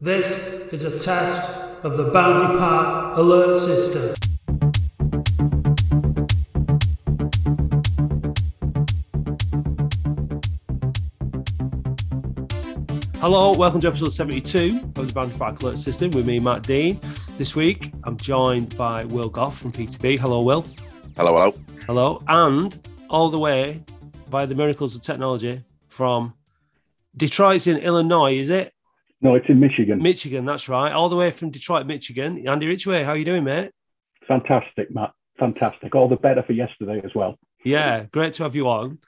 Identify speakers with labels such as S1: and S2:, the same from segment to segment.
S1: This is a test of the Boundary Park alert system. Hello, welcome to episode 72 of the Boundary Park Alert System with me, Matt Dean. This week, I'm joined by Will Goff from PTB. Hello, Will.
S2: Hello, hello.
S1: Hello. And all the way by the miracles of technology from Detroit's in Illinois, is it?
S3: No, it's in Michigan.
S1: Michigan, that's right. All the way from Detroit, Michigan. Andy Ridgway, how are you doing, mate?
S3: Fantastic, Matt. Fantastic. All the better for yesterday as well.
S1: Yeah, great to have you on.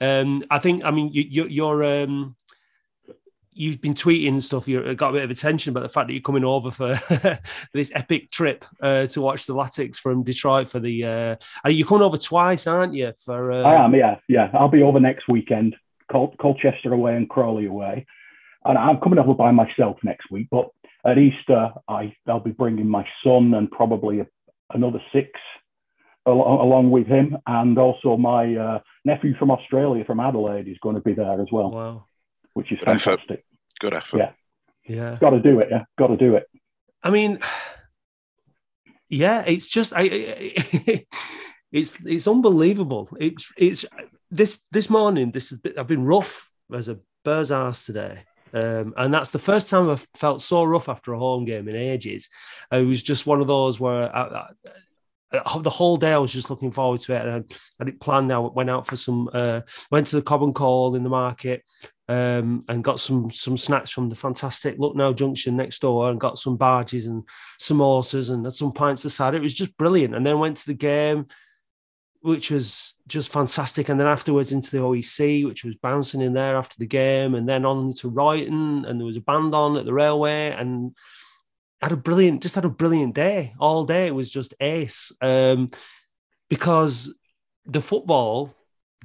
S1: Um, I think, I mean, you, you, you're, um, you've been tweeting stuff. You got a bit of attention about the fact that you're coming over for this epic trip uh, to watch the Latics from Detroit for the. Uh, you're coming over twice, aren't you? For uh...
S3: I am, yeah, yeah. I'll be over next weekend. Col- Colchester away and Crawley away, and I'm coming over by myself next week. But at Easter, I I'll be bringing my son and probably a, another six along, along with him, and also my uh, nephew from Australia, from Adelaide, is going to be there as well.
S1: Wow,
S3: which is
S2: Good effort.
S3: fantastic.
S2: Good effort.
S3: Yeah.
S1: Yeah.
S3: Got to do it. Yeah, got to do it.
S1: I mean, yeah, it's just I, I- it's it's unbelievable. It's it's this this morning. This has been, I've been rough as a bird's ass today. Um, and that's the first time I've felt so rough after a home game in ages. It was just one of those where I, I, the whole day I was just looking forward to it, and I had it planned. Now went out for some, uh, went to the Cob and Coal in the market, um, and got some some snacks from the fantastic Lucknow Junction next door, and got some bhajis and samosas and some pints aside. It was just brilliant. And then went to the game, which was just fantastic. And then afterwards into the OEC, which was bouncing in there after the game, and then on to Royton, and there was a band on at the railway, and had a brilliant, just had a brilliant day all day. It was just ace um, because the football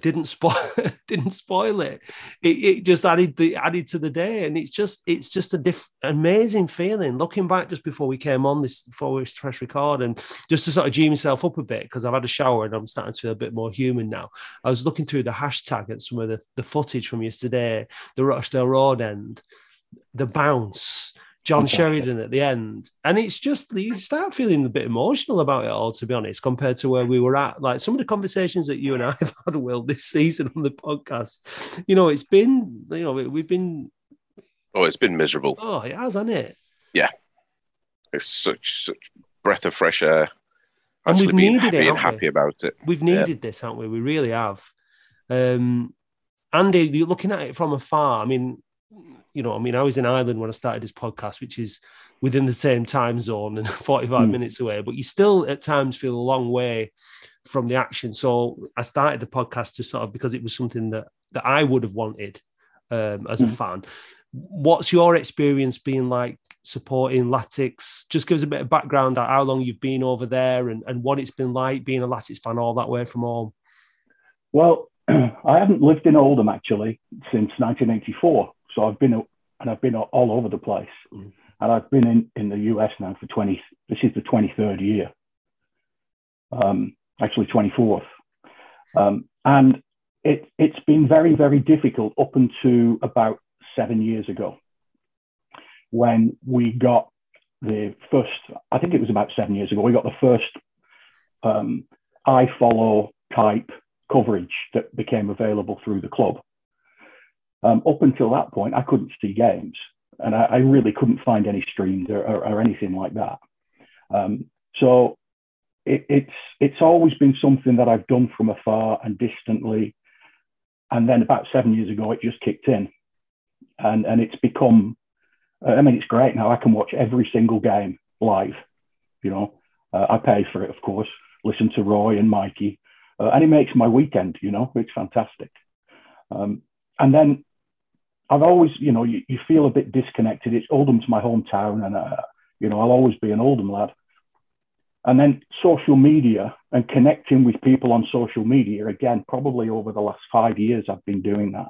S1: didn't spoil didn't spoil it. it. It just added the added to the day, and it's just it's just a diff, amazing feeling. Looking back just before we came on this before we press record, and just to sort of g myself up a bit because I've had a shower and I'm starting to feel a bit more human now. I was looking through the hashtag at some of the, the footage from yesterday, the Rochdale Road end, the bounce. John. Sheridan at the end. And it's just, you start feeling a bit emotional about it all, to be honest, compared to where we were at. Like some of the conversations that you and I have had, Will, this season on the podcast, you know, it's been, you know, we've been,
S2: Oh, it's been miserable.
S1: oh, it has, hasn't it? Yeah.
S2: It's such such breath of fresh air.
S1: And we've
S2: being,
S1: needed it,
S2: being
S1: haven't we?
S2: happy about it.
S1: We've
S2: Yeah.
S1: needed this, haven't we? We really have. Um, Andy, you're looking at it from afar. I mean, you know, I mean, I was in Ireland when I started this podcast, which is within the same time zone and 45
S3: Hmm.
S1: minutes away, but you still at times feel a long way from the action. So I started the podcast to sort of because it was something that that I would have wanted um, as a
S3: Hmm.
S1: fan. What's your experience being like supporting Latics? Just give us a bit of background on how long you've been over there and, and what it's been like being a Latics fan all that way from home.
S3: Well, I haven't lived in Oldham actually since 1984, so I've been and I've been all over the place,
S1: Mm.
S3: and I've been in, in the US now for 20. This is the 23rd year, um, actually 24th, um, and it it's been very very difficult up until about seven years ago, when we got the first. I think it was about seven years ago. We got the first um, I follow type coverage that became available through the club. Um, up until that point, I couldn't see games, and I, I really couldn't find any streams or, or, or anything like that. Um, so it, it's it's always been something that I've done from afar and distantly, and then about seven years ago, it just kicked in, and and it's become. I mean, it's great now. I can watch every single game live. You know, uh, I pay for it, of course. Listen to Roy and Mikey, uh, and it makes my weekend. You know, it's fantastic. Um, and then I've always, you know, you, you feel a bit disconnected. It's Oldham's my hometown, and uh, you know, I'll always be an Oldham lad. And then social media and connecting with people on social media again, probably over the last five years, I've been doing that.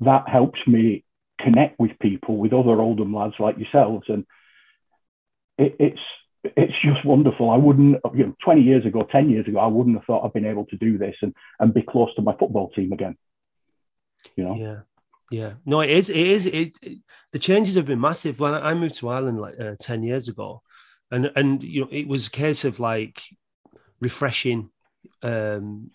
S3: That helps me connect with people, with other Oldham lads like yourselves, and it, it's it's just wonderful. I wouldn't, you know, 20 years ago, 10 years ago, I wouldn't have thought I'd been able to do this and, and be close to my football team again. You know,
S1: Yeah. Yeah, no, it is. It is. It, it the changes have been massive. When I moved to Ireland like uh, ten years ago, and and you know, it was a case of like refreshing um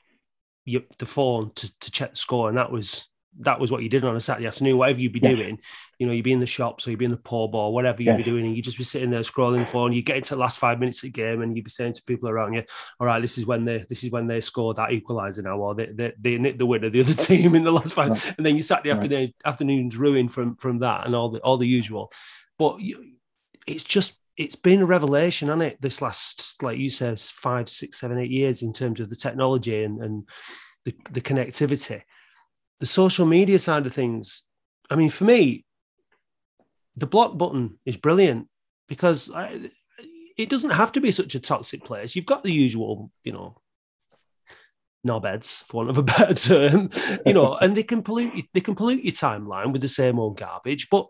S1: your, the phone to, to check the score, and that was that was what you did on a Saturday afternoon. Whatever you'd be yeah. doing, you know, you'd be in the shops or you'd be in the pub or whatever you'd yeah. be doing, and you'd just be sitting there scrolling phone. You get into the last five minutes of the game, and you'd be saying to people around you, "All right, this is when they this is when they scored that equaliser now, or they they, they nicked the winner, the other team in the last five." Right. And then you Saturday right. afternoon afternoons ruined from from that and all the all the usual. But you, it's just it's been a revelation, hasn't it? This last, like you said, five, six, seven, eight years in terms of the technology and and the, the connectivity the social media side of things, I mean, for me, the block button is brilliant because I, it doesn't have to be such a toxic place. You've got the usual, you know, knobheads, for want of a better term, you know, and they can pollute you, they can pollute your timeline with the same old garbage. But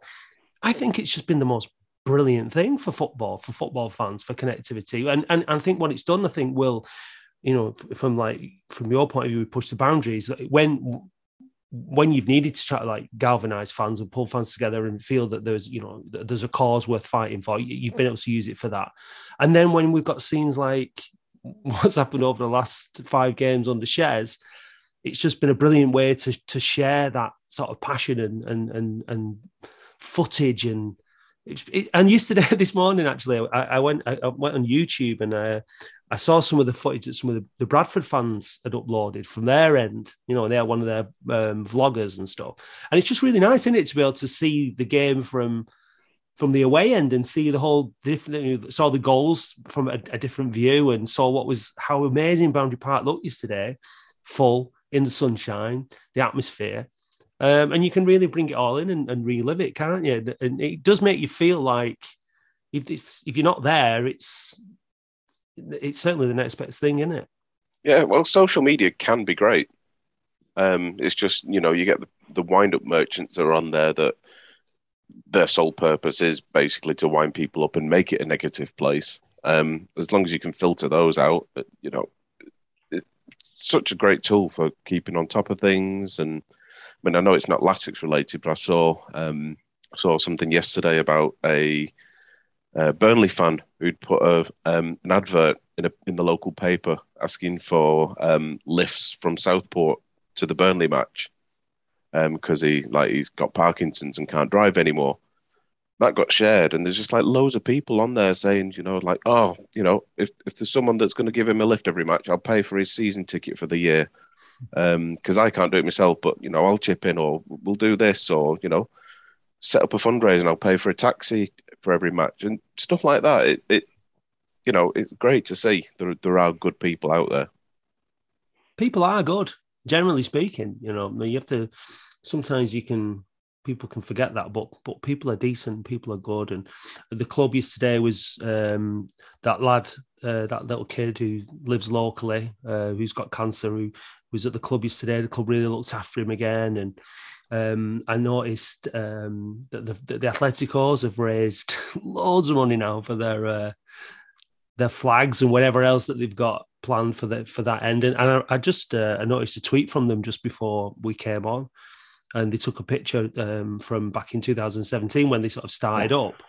S1: I think it's just been the most brilliant thing for football, for football fans, for connectivity. And and, and I think what it's done, I think will, you know, from like from your point of view, push the boundaries. When when you've needed to try to like galvanize fans and pull fans together and feel that there's you know there's a cause worth fighting for you've been able to use it for that. And then when we've got scenes like what's happened over the last five games under Shez it's just been a brilliant way to to share that sort of passion and and and, and footage and and yesterday this morning actually I, I went I, went on YouTube and uh, I saw some of the footage that some of the, the, Bradford fans had uploaded from their end. You know, they're one of their um, vloggers and stuff, and it's just really nice, isn't it, to be able to see the game from from the away end and see the whole different. You know, saw the goals from a, a, different view and saw what was how amazing Boundary Park looked yesterday, full in the sunshine, the atmosphere. Um, and you can really bring it all in and, and relive it, can't you? And it does make you feel like if it's if you're not there, it's it's certainly the next best thing, isn't it?
S2: Yeah, well, social media can be great. Um, it's just you know you get the, the wind up merchants that are on there that their sole purpose is basically to wind people up and make it a negative place. Um, as long as you can filter those out, you know, it's such a great tool for keeping on top of things. And mean, I know it's not Latics related, but I saw um, saw something yesterday about a uh, Burnley fan who'd put a, um, an advert in, a, in the local paper asking for um, lifts from Southport to the Burnley match because um, he like he's got Parkinson's and can't drive anymore. That got shared, and there's just like loads of people on there saying, you know, like, oh, you know, if if there's someone that's going to give him a lift every match, I'll pay for his season ticket for the year because um, I can't do it myself, but you know, I'll chip in, or we'll do this, or you know, set up a fundraiser and I'll pay for a taxi for every match and stuff like that. It, it you know, it's great to see there there are good people out there.
S1: People are good, generally speaking. You know, you have to. Sometimes you can people can forget that, but but people are decent, people are good, and the club yesterday was um, that lad, uh, that little kid who lives locally, uh, who's got cancer, who was at the club yesterday. The club really looked after him again, and um, I noticed um, that the, the, Atleticos have raised loads of money now for their uh, their flags and whatever else that they've got planned for that for that end. And I, I just uh, I noticed a tweet from them just before we came on, and they took a picture um, from back in 2017 when they sort of started up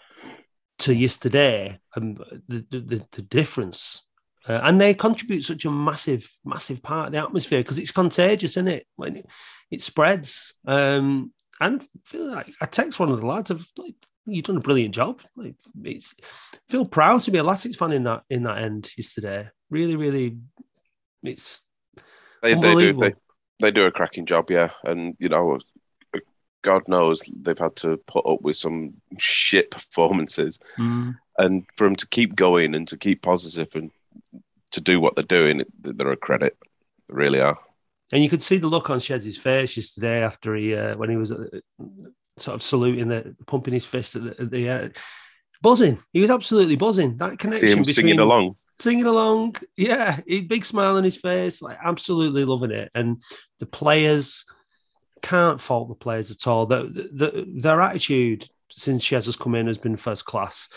S1: to yesterday, and the the, the difference. Uh, and they contribute such a massive, massive part of the atmosphere because it's contagious, isn't it? When it, it spreads. Um, and feel like I text one of the lads. I've like, you've done a brilliant job. Like, it's feel proud to be a Latics fan in that in that end yesterday. Really, really, it's
S2: they, they do they, they do a cracking job, yeah. And you know, God knows they've had to put up with some shit performances,
S1: mm.
S2: and for them to keep going and to keep positive and to do what they're doing, they're a credit. They really are.
S1: And you could see the look on Shez's face yesterday after he, uh, when he was uh, sort of saluting, the pumping his fist at the, at the uh, buzzing. He was absolutely buzzing. That connection between
S2: singing along,
S1: singing along, yeah, he, big smile on his face, like absolutely loving it. And the players can't fault the players at all. The, the, their attitude since Shez has come in has been first class.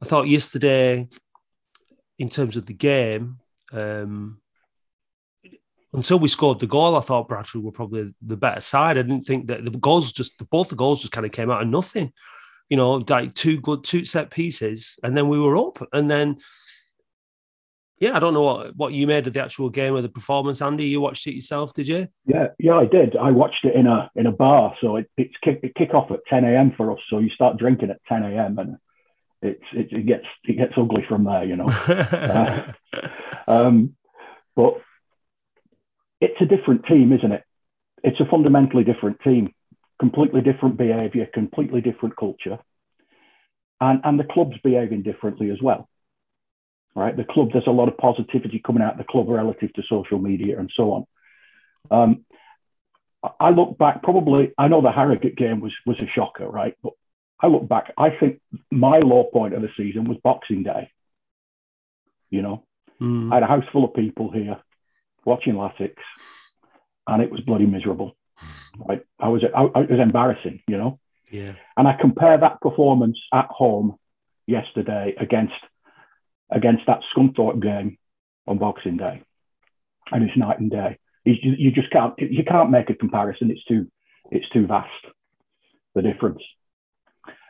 S1: I thought yesterday, in terms of the game, um, until we scored the goal, I thought Bradford were probably the better side. I didn't think that the goals just both the goals just kind of came out of nothing. You know, like two good two set pieces, and then we were up, and then yeah, I don't know what, what you made of the actual game or the performance, Andy. You watched it yourself, did you?
S3: Yeah, yeah, I did. I watched it in a in a bar, so it, it's kick, it kick off at ten a.m. for us. So you start drinking at ten a.m. and it's it, it gets it gets ugly from there, you know. uh, um, but it's a different team, isn't it? It's a fundamentally different team, completely different behaviour, completely different culture, and and the club's behaving differently as well right? The club, there's a lot of positivity coming out of the club relative to social media and so on. Um, I look back, probably, I know the Harrogate game was, was a shocker, right? But I look back, I think my low point of the season was Boxing Day. You know, mm. I had a house full of people here watching Latics, and it was bloody miserable. Right? I was, I, it was embarrassing, you know.
S1: Yeah.
S3: And I compare that performance at home yesterday against against that Scunthorpe game on Boxing Day, and it's night and day. You just can't you can't make a comparison. It's too it's too vast the difference,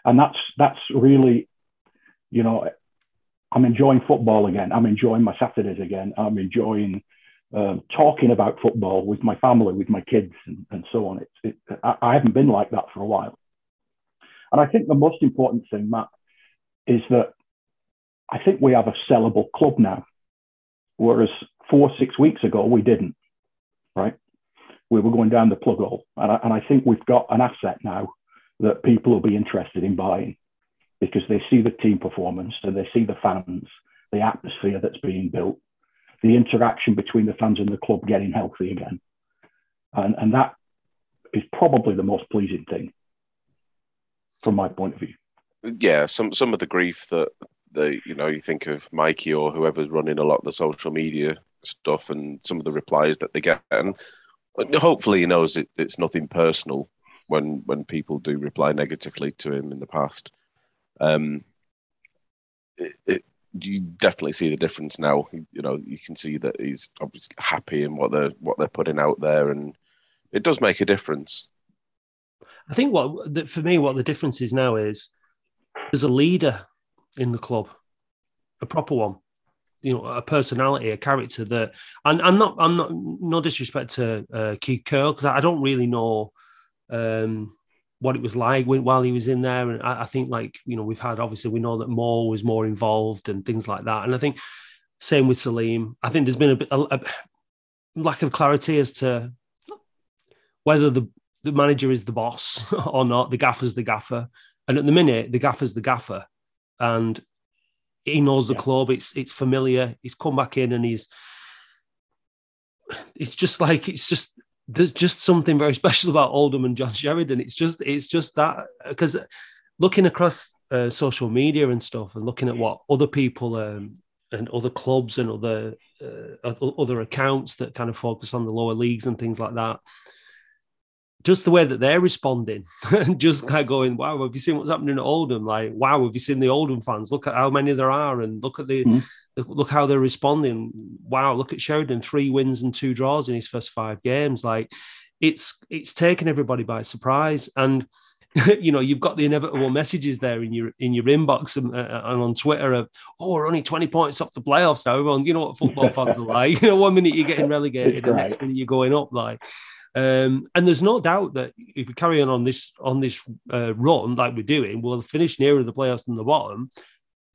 S3: and that's that's really, you know, I'm enjoying football again. I'm enjoying my Saturdays again. I'm enjoying um, talking about football with my family, with my kids, and, and so on. It's it, I, I haven't been like that for a while, and I think the most important thing, Matt, is that I think we have a sellable club now, whereas four, six weeks ago, we didn't, right? We were going down the plug hole. And I, and I think we've got an asset now that people will be interested in buying because they see the team performance and they see the fans, the atmosphere that's being built, the interaction between the fans and the club getting healthy again. And, and that is probably the most pleasing thing from my point of view.
S2: Yeah, some some of the grief that the you know you think of Mikey or whoever's running a lot of the social media stuff and some of the replies that they get, and hopefully he knows it, it's nothing personal when when people do reply negatively to him in the past. Um, it, it, you definitely see the difference now. You know, you can see that he's obviously happy in what they're what they're putting out there, and it does make a difference.
S1: I think what for me, what the difference is now is there's a leader in the club, a proper one. You know, a personality, a character that, and I'm not, I'm not, no disrespect to uh, Keith Curle because I don't really know um, what it was like when, while he was in there, and I, I, think like you know we've had obviously we know that Moore was more involved and things like that, and I think same with Selim. I think there's been a bit a, a lack of clarity as to whether the the manager is the boss or not, the gaffer's the gaffer, and at the minute the gaffer's the gaffer, and he knows the yeah. club. It's it's familiar. He's come back in and he's it's just like it's just there's just something very special about Oldham and John Sheridan. It's just it's just that because looking across uh, social media and stuff and looking at what other people um, and other clubs and other uh, other accounts that kind of focus on the lower leagues and things like that just the way that they're responding and just kind of going, wow, have you seen what's happening at Oldham? Like, wow, have you seen the Oldham fans? Look at how many there are and look at the, mm. Look how they're responding. Wow, look at Sheridan, three wins and two draws in his first five games. Like it's it's taken everybody by surprise. And you know, you've got the inevitable messages there in your in your inbox and, uh, and on Twitter of, oh, we're only 20 points off the playoffs now. Everyone, you know what football fans are like. You know, one minute you're getting relegated, the next minute you're going up. Like um, and there's no doubt that if we carry on on this on this uh, run like we're doing, we'll finish nearer the playoffs than the bottom.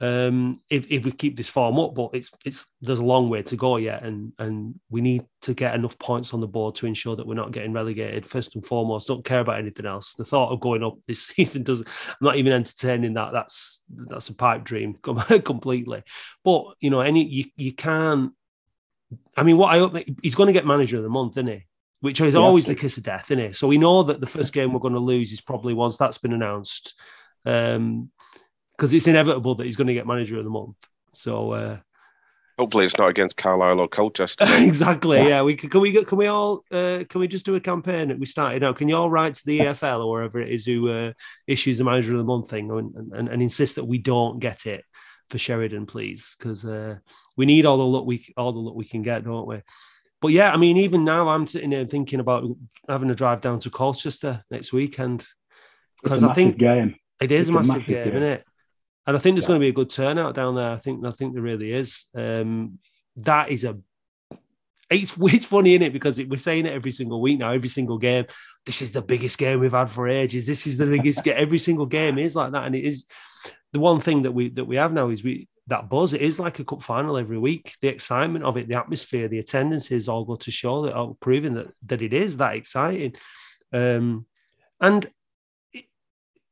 S1: Um, if, if we keep this form up, but it's it's there's a long way to go yet, and and we need to get enough points on the board to ensure that we're not getting relegated. First and foremost, don't care about anything else. The thought of going up this season doesn't. I'm not even entertaining that. That's that's a pipe dream completely. But you know, any you you can. I mean, what I hope he's going to get manager of the month, isn't he? which is yeah. always the kiss of death, isn't it? So we know that the first game we're going to lose is probably once that's been announced, because it's inevitable that he's going to get manager of the month. So uh,
S2: hopefully it's not against Carlisle or Colchester.
S1: exactly. Yeah. yeah. We can, can we can we all uh, can we just do a campaign that we started out? Can you all write to the EFL or wherever it is who uh, issues the manager of the month thing and, and, and insist that we don't get it for Sheridan, please, because uh, we need all the luck we all the luck we can get, don't we? but yeah, I mean, even now I'm sitting here thinking about having a drive down to Colchester next weekend because I think
S3: game.
S1: it is
S3: It's
S1: a
S3: a
S1: massive,
S3: massive
S1: game,
S3: game.
S1: isn't it? And I think there's
S3: Yeah.
S1: going to be a good turnout down there. I think I think there really is. Um, that is a. It's it's funny, isn't it? Because it, we're saying it every single week now, every single game. This is the biggest game we've had for ages. This is the biggest game. Every single game is like that, and it is the one thing that we that we have now is we that buzz. It is like a cup final every week. The excitement of it, the atmosphere, the attendances all go to show that are proving that that it is that exciting. Um, and it,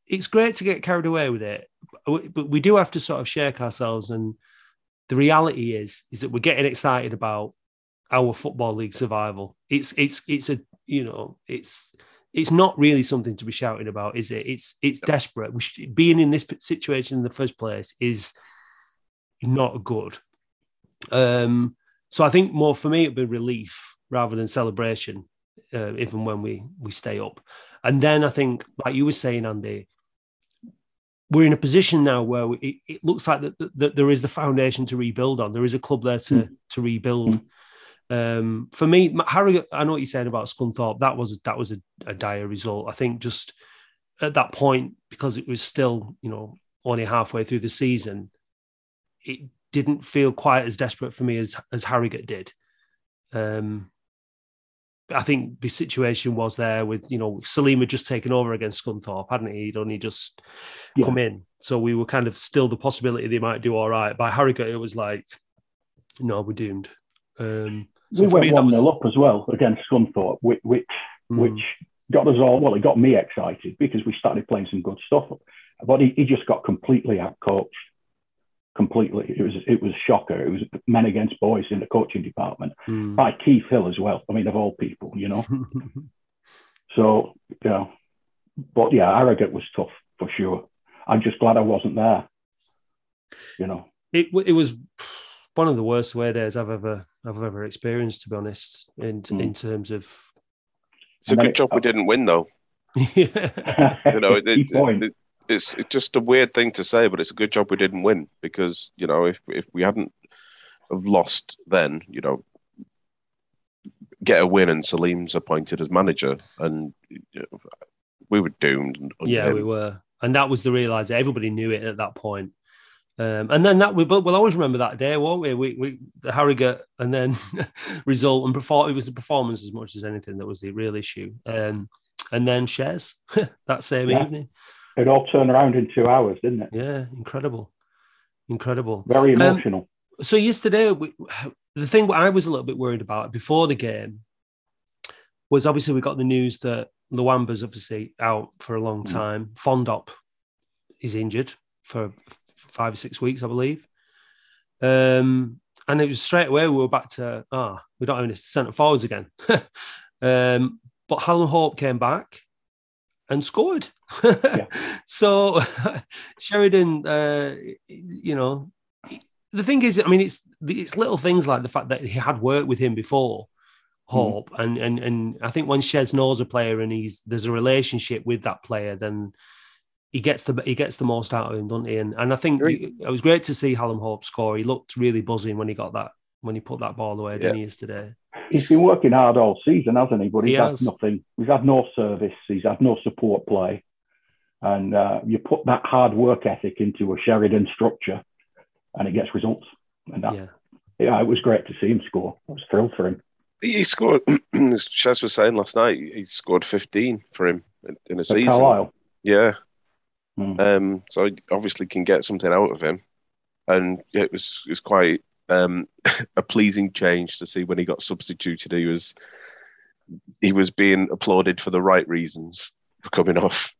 S1: it's great to get carried away with it, but we do have to sort of shake ourselves. And the reality is is that we're getting excited about our football league survival. It's it's it's a you know it's it's not really something to be shouting about, is it? It's it's desperate. We should, being in this situation in the first place is not good. Um, so I think more for me it'd be relief rather than celebration, uh, even when we we stay up. And then I think, like you were saying, Andy, we're in a position now where we, it, it looks like that, that, that there is the foundation to rebuild on. There is a club there to to rebuild. Um, for me, Harry, I know what you're saying about Scunthorpe. That was that was a, a dire result. I think just at that point, because it was still you know only halfway through the season, it didn't feel quite as desperate for me as as Harrogate did. Um, I think the situation was there with you know Selim had just taken over against Scunthorpe, hadn't he? He'd only just
S3: Yeah.
S1: come in, so we were kind of still the possibility they might do all right. By Harrogate, it was like, no, we're doomed. Um, so
S3: we went
S1: me,
S3: one
S1: was-
S3: 0 up as well against Scunthorpe, which which,
S1: Mm.
S3: which got us all. Well, it got me excited because we started playing some good stuff. But he, he just got completely outcoached. Completely, it was it was shocker. It was men against boys in the coaching department
S1: Mm.
S3: by Keith Hill as well. I mean, of all people, you know. So yeah, but yeah, Harrogate was tough for sure. I'm just glad I wasn't there. You know,
S1: it it was one of the worst away days I've ever I've ever experienced, to be honest. In
S3: Mm.
S1: in terms of
S2: It's a good
S3: it-
S2: job we didn't win, though.
S1: yeah,
S2: You know, it,
S3: key
S2: it- it- it's it's just a weird thing to say, but it's a good job we didn't win because you know if if we hadn't have lost, then you know get a win and Selim's appointed as manager, and you know, we were doomed.
S1: yeah,
S2: him.
S1: we were, and that was the realization. Everybody knew it at that point. Um, and then that we but we'll always remember that day, won't we? We, we the Harrogate and then result and perform. It was the performance as much as anything that was the real issue. Um, and then Shez that same
S3: Yeah.
S1: evening.
S3: It all turned around in two hours, didn't it?
S1: Yeah, incredible, incredible.
S3: Very
S1: Um,
S3: emotional.
S1: so yesterday, we, the thing I was a little bit worried about before the game was obviously we got the news that Luamba's obviously out for a long
S3: Mm.
S1: time. Fondop is injured for five or six weeks, I believe. Um, and it was straight away we were back to ah, we don't have any centre forwards again. um, but Hallam Hope came back and scored. So Sheridan, uh, you know, the thing is, I mean, it's it's little things like the fact that he had worked with him before, Hope, and and and I think when Shez knows a player and he's there's a relationship with that player, then he gets the he gets the most out of him, doesn't he? And and I think
S2: Agree.
S1: it was great to see Hallam Hope score. He looked really buzzing when he got that when he put that ball away, didn't he, yesterday?
S3: He's been working hard all season, hasn't he? But he's
S1: He
S3: had
S1: has.
S3: nothing. He's had no service. He's had no support play. And uh, you put that hard work ethic into a Sheridan structure, and it gets results. And that,
S1: Yeah.
S3: yeah, it was great to see him score. I was thrilled for him.
S2: He he scored. as Chaz was saying last night, he scored 15 for him in- in a
S3: At
S2: season.
S3: Carlisle.
S2: Yeah.
S3: Hmm.
S2: Um, so he obviously can get something out of him, and it was it was quite um, a pleasing change to see when he got substituted. He was he was being applauded for the right reasons for coming off.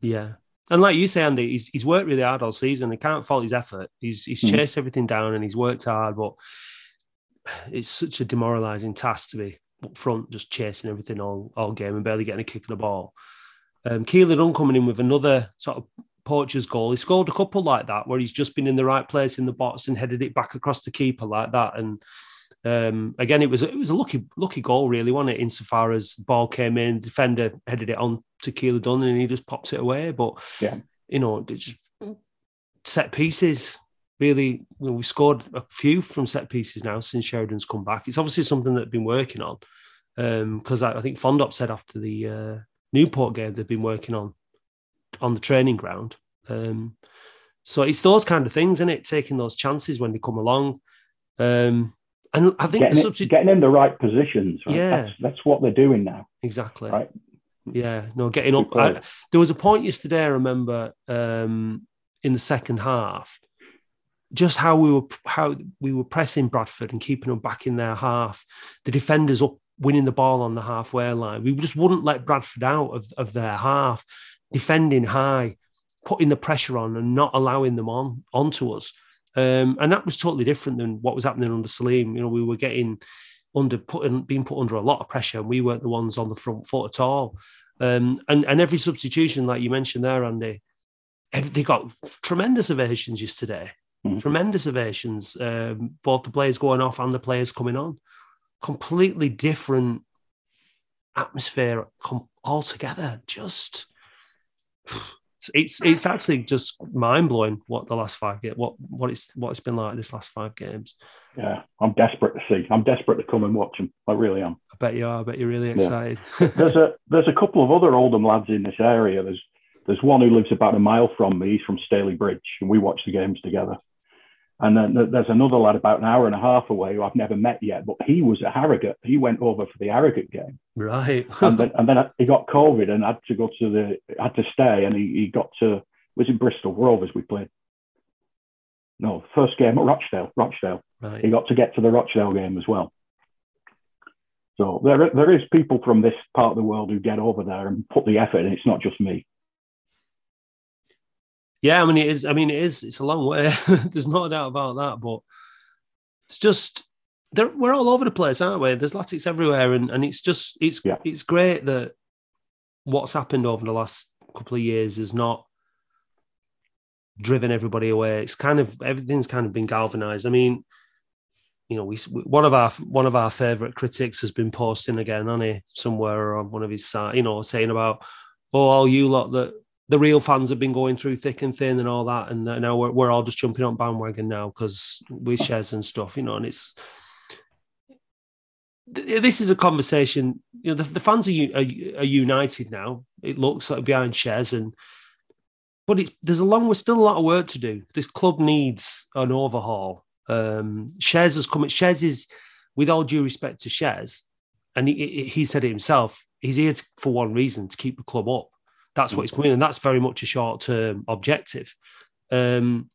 S1: Yeah. And like you say, Andy, he's, he's worked really hard all season. I can't fault his effort. He's he's
S3: Mhm.
S1: chased everything down and he's worked hard, but it's such a demoralising task to be up front, just chasing everything all, all game and barely getting a kick of the ball. Um, Keillor-Dunn coming in with another sort of poacher's goal. He scored a couple like that where he's just been in the right place in the box and headed it back across the keeper like that. And um, again, it was it was a lucky lucky goal, really, wasn't it? Insofar as the ball came in, defender headed it on to Keillor-Dunn and he just pops it away. But
S3: Yeah.
S1: you know, just set pieces. really, you know, we scored a few from set pieces now since Sheridan's come back. It's obviously something that they've been working on because um, I, I, think Fondop said after the uh, Newport game they've been working on on the training ground. Um, so it's those kind of things, isn't it? Taking those chances when they come along. Um, and I think
S3: getting,
S1: the substitute...
S3: getting in the right positions. Right?
S1: Yeah,
S3: that's, that's, what they're doing now.
S1: Exactly.
S3: Right.
S1: Yeah. No, getting up. I, there was a point yesterday. I remember um, in the second half, just how we were how we were pressing Bradford and keeping them back in their half. The defenders up winning the ball on the halfway line. We just wouldn't let Bradford out of, of their half, defending high, putting the pressure on and not allowing them on onto us. Um, and that was totally different than what was happening under Selim. You know, we were getting under putting being put under a lot of pressure, and we weren't the ones on the front foot at all. Um, and and every substitution, like you mentioned there, Andy, they got tremendous ovations yesterday. Mm-hmm. Tremendous ovations, um, both the players going off and the players coming on. Completely different atmosphere altogether. Just it's it's actually just mind blowing what the last five get what what it's what it's been like this last five games.
S3: Yeah, I'm desperate to see. I'm desperate to come and watch them. I really am.
S1: I bet you are. I bet you're really excited.
S3: Yeah. there's a there's a couple of other Oldham lads in this area. There's there's one who lives about a mile from me. He's from Stalybridge, and we watch the games together. And then there's another lad about an hour and a half away who I've never met yet, but he was at Harrogate. He went over for the Harrogate game.
S1: Right.
S3: and, then, and then he got COVID and had to go to the, had to stay. And he, he got to, was in Bristol Rovers we played. No, first game at Rochdale. Rochdale.
S1: Right.
S3: He got to get to the Rochdale game as well. So there, there is people from this part of the world who get over there and put the effort in. It's not just me.
S1: Yeah, I mean it is. I mean it is. It's a long way. There's no doubt about that. But it's just we're all over the place, aren't we? There's latics everywhere, and, and it's just it's yeah. it's great that what's happened over the last couple of years is not driven everybody away. It's kind of everything's kind of been galvanized. I mean, you know, we one of our one of our favorite critics has been posting again, on he, somewhere on one of his sites, you know, saying about, oh, all you lot that the real fans have been going through thick and thin and all that, and now we're, we're all just jumping on bandwagon now because we Shez and stuff, you know. And it's this is a conversation. You know, the, the fans are, are, are united now. It looks like behind Shez, and but it's there's a long, still a lot of work to do. This club needs an overhaul. Um, Shez has come. Shez is, with all due respect to Shez, and he, he said it himself. He's here for one reason: to keep the club up. That's what coming, and that's very much a short term objective. Um,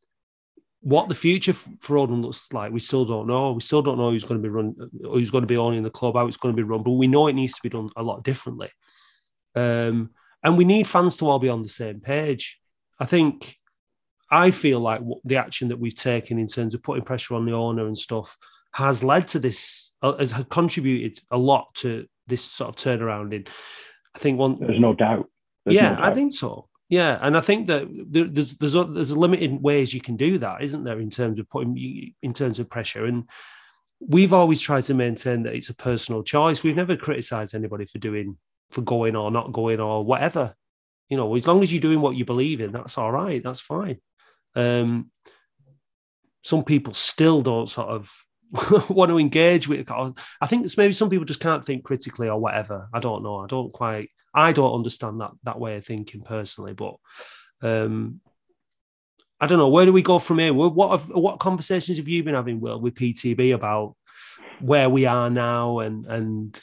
S1: what the future for Oldham looks like, we still don't know. We still don't know who's going to be run, who's going to be owning the club, how it's going to be run, but we know it needs to be done a lot differently. Um, and we need fans to all be on the same page. I think, I feel like the action that we've taken in terms of putting pressure on the owner and stuff has led to this, uh, has contributed a lot to this sort of turnaround. In, I think one,
S3: there's no doubt.
S1: There's yeah, no I think so. Yeah, and I think that there's there's a, there's a limited ways you can do that, isn't there, in terms of putting in terms of pressure. And we've always tried to maintain that it's a personal choice. We've never criticised anybody for doing for going or not going or whatever. You know, as long as you're doing what you believe in, that's all right. That's fine. Um, some people still don't sort of want to engage with. I think it's maybe some people just can't think critically or whatever. I don't know. I don't quite I don't understand that that way of thinking personally, but um, I don't know. Where do we go from here? What have, what conversations have you been having, Will, with PTB about where we are now? And and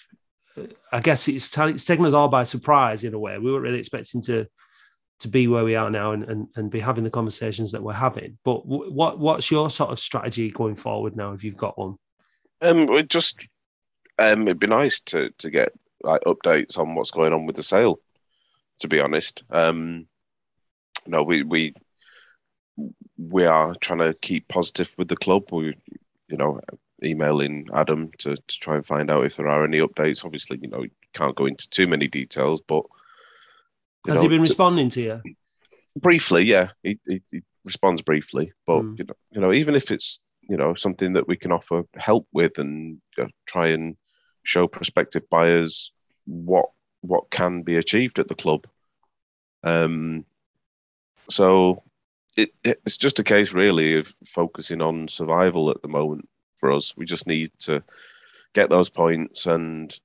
S1: uh, I guess it's, it's taken us all by surprise in a way. We weren't really expecting to to be where we are now and, and, and be having the conversations that we're having. But what what's your sort of strategy going forward now, if you've got one?
S2: Um, just um, it'd be nice to to get like updates on what's going on with the sale. To be honest, um, no, we we we are trying to keep positive with the club. We, you know, emailing Adam to, to try and find out if there are any updates. Obviously, you know, can't go into too many details, but
S1: has know, he been responding to you?
S2: Briefly, yeah, he, he, he responds briefly, but mm. you know, you know, even if it's you know something that we can offer help with and you know, try and show prospective buyers what what can be achieved at the club. Um, so it, it's just a case really of focusing on survival at the moment for us. We just need to get those points and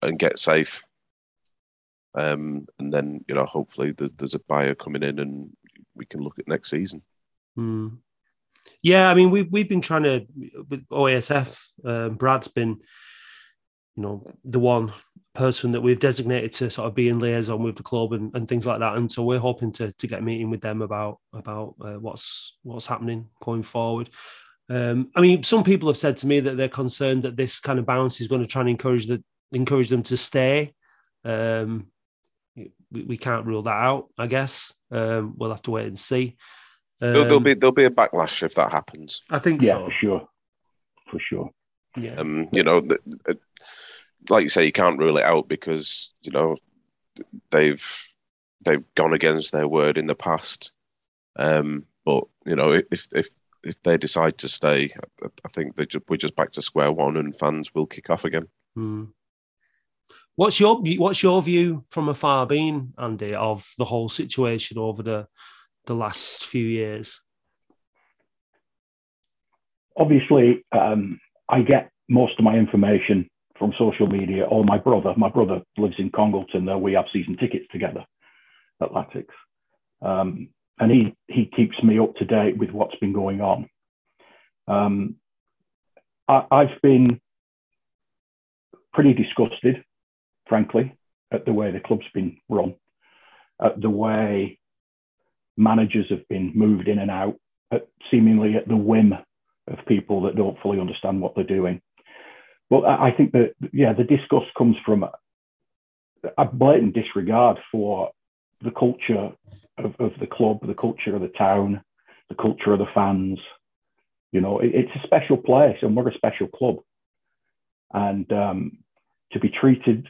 S2: and get safe. Um, and then you know hopefully there's, there's a buyer coming in and we can look at next season.
S1: Mm. Yeah, I mean we we've been trying to with OASF. Um, Brad's been, you know, the one person that we've designated to sort of be in liaison with the club and, and things like that. And so we're hoping to to get a meeting with them about about uh, what's what's happening going forward. Um, I mean, some people have said to me that they're concerned that this kind of bounce is going to try and encourage the encourage them to stay. Um, we, we, can't rule that out. I guess um, we'll have to wait and see.
S2: there'll, there'll, be um, there'll be a backlash if that happens.
S1: I think
S3: yeah,
S1: so.
S3: for sure, for sure.
S2: Yeah. Um, you know, like you say, you can't rule it out because you know they've they've gone against their word in the past. Um, but you know, if if if they decide to stay, I think they just, we're just back to square one, and fans will kick off again.
S1: Hmm. What's your what's your view from afar, being Andy, of the whole situation over the the last few years?
S3: Obviously, um, I get most of my information from social media or my brother. My brother lives in Congleton, though we have season tickets together at Latics. Um, and he, he keeps me up to date with what's been going on. Um, I, I've been pretty disgusted, frankly, at the way the club's been run, at the way managers have been moved in and out, at seemingly at the whim of people that don't fully understand what they're doing. But I think that, yeah, the disgust comes from a blatant disregard for the culture of, of the club, the culture of the town, the culture of the fans. You know, it, it's a special place and we're a special club. And um, to be treated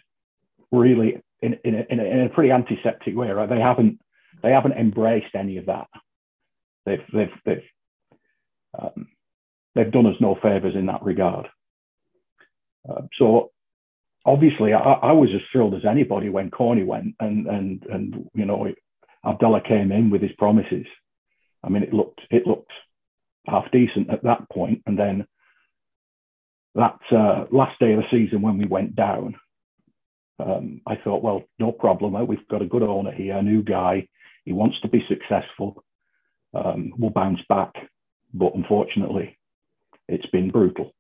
S3: really in, in, a, in, a, in a pretty antiseptic way, right? They haven't they haven't embraced any of that. They've they've they've um, they've done us no favors in that regard. Uh, so obviously, I, I, was as thrilled as anybody when Corney went, and and and you know, Abdallah came in with his promises. I mean, it looked it looked half decent at that point, and then that uh, last day of the season when we went down, um, I thought, well, no problem. Uh, we've got a good owner here, a new guy. He wants to be successful. Um, we'll bounce back, but unfortunately, it's been brutal.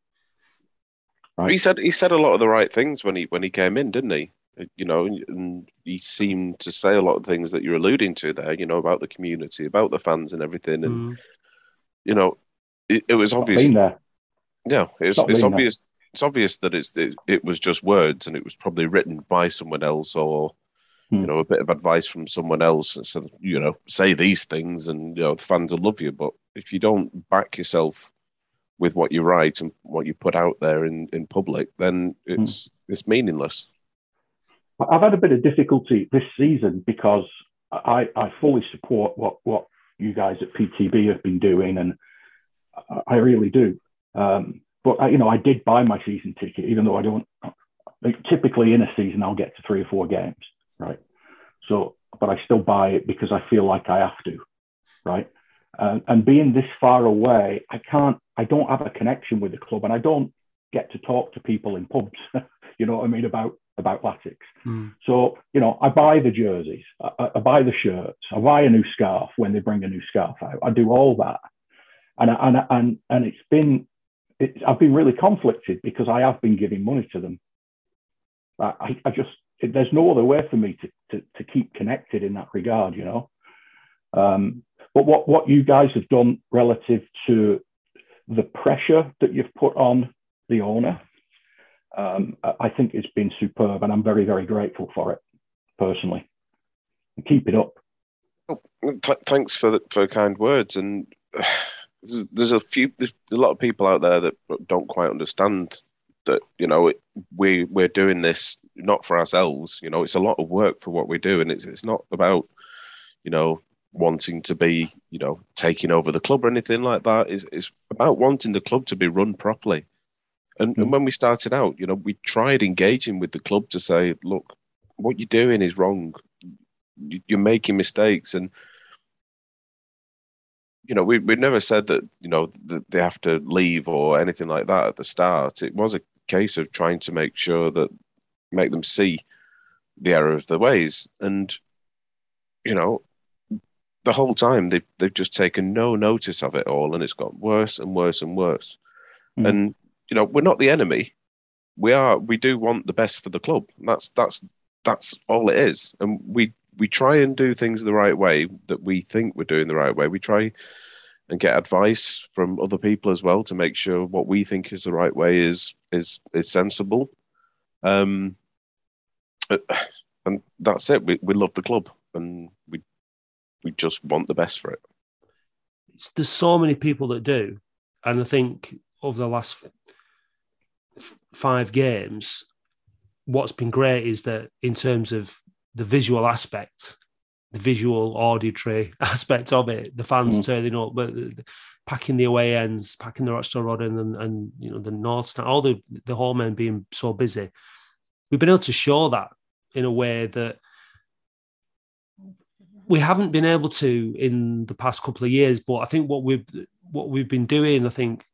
S2: Right. He said he said a lot of the right things when he when he came in, didn't he? You know, and he seemed to say a lot of things that you're alluding to there. You know about the community, about the fans, and everything. And mm. you know, it, it was obvious. Yeah, it's it's obvious. There. It's obvious that it's it, it, was just words, and it was probably written by someone else, or hmm. you know, a bit of advice from someone else. And said, you know, say these things, and you know, the fans will love you. But if you don't back yourself with what you write and what you put out there in, in public, then hmm. it's hmm. it's meaningless.
S3: I've had a bit of difficulty this season because I, I fully support what what you guys at PTB have been doing, and I really do. Um, but I, you know, I did buy my season ticket, even though I don't. Like, typically, in a season, I'll get to three or four games, right? So, but I still buy it because I feel like I have to, right? Uh, and being this far away, I can't, I don't have a connection with the club and I don't get to talk to people in pubs, you know what I mean, about, about Latics. Mm. So, you know, I buy the jerseys, I, I, buy the shirts, I buy a new scarf when they bring a new scarf out. I do all that. And, and, and, and it's been, it's, I've been really conflicted because I have been giving money to them. I, I just, there's no other way for me to, to, to keep connected in that regard, you know. Um, but what, what you guys have done relative to the pressure that you've put on the owner, um, I think it's been superb, and I'm very, very grateful for it personally. Keep it up.
S2: Oh, th- thanks for the, for kind words. And there's, there's, a few, there's a lot of people out there that don't quite understand that you know we we're doing this not for ourselves. You know, it's a lot of work for what we do, and it's it's not about you know wanting to be, you know, taking over the club or anything like that. Is is about wanting the club to be run properly. And, mm-hmm. and when we started out, you know, we tried engaging with the club to say, look, what you're doing is wrong. You're making mistakes, and you know, we we never said that you know that they have to leave or anything like that at the start. It was a case of trying to make sure that make them see the error of their ways, and you know, the whole time they've they've just taken no notice of it all, and it's got worse and worse and worse. Mm. And you know, we're not the enemy. We are. We do want the best for the club. That's that's that's all it is. And we we try and do things the right way that we think we're doing the right way. We try and get advice from other people as well to make sure what we think is the right way is is is sensible. Um, and that's it. We we love the club and we just want the best for it.
S1: It's, there's so many people that do, and I think over the last f- five games, what's been great is that in terms of the visual aspect, the visual auditory aspect of it, the fans mm. turning up, but packing the away ends, packing the Rochdale Road and, and you know the North all the the home men being so busy, we've been able to show that in a way that we haven't been able to in the past couple of years. But I think what we've what we've been doing, I think,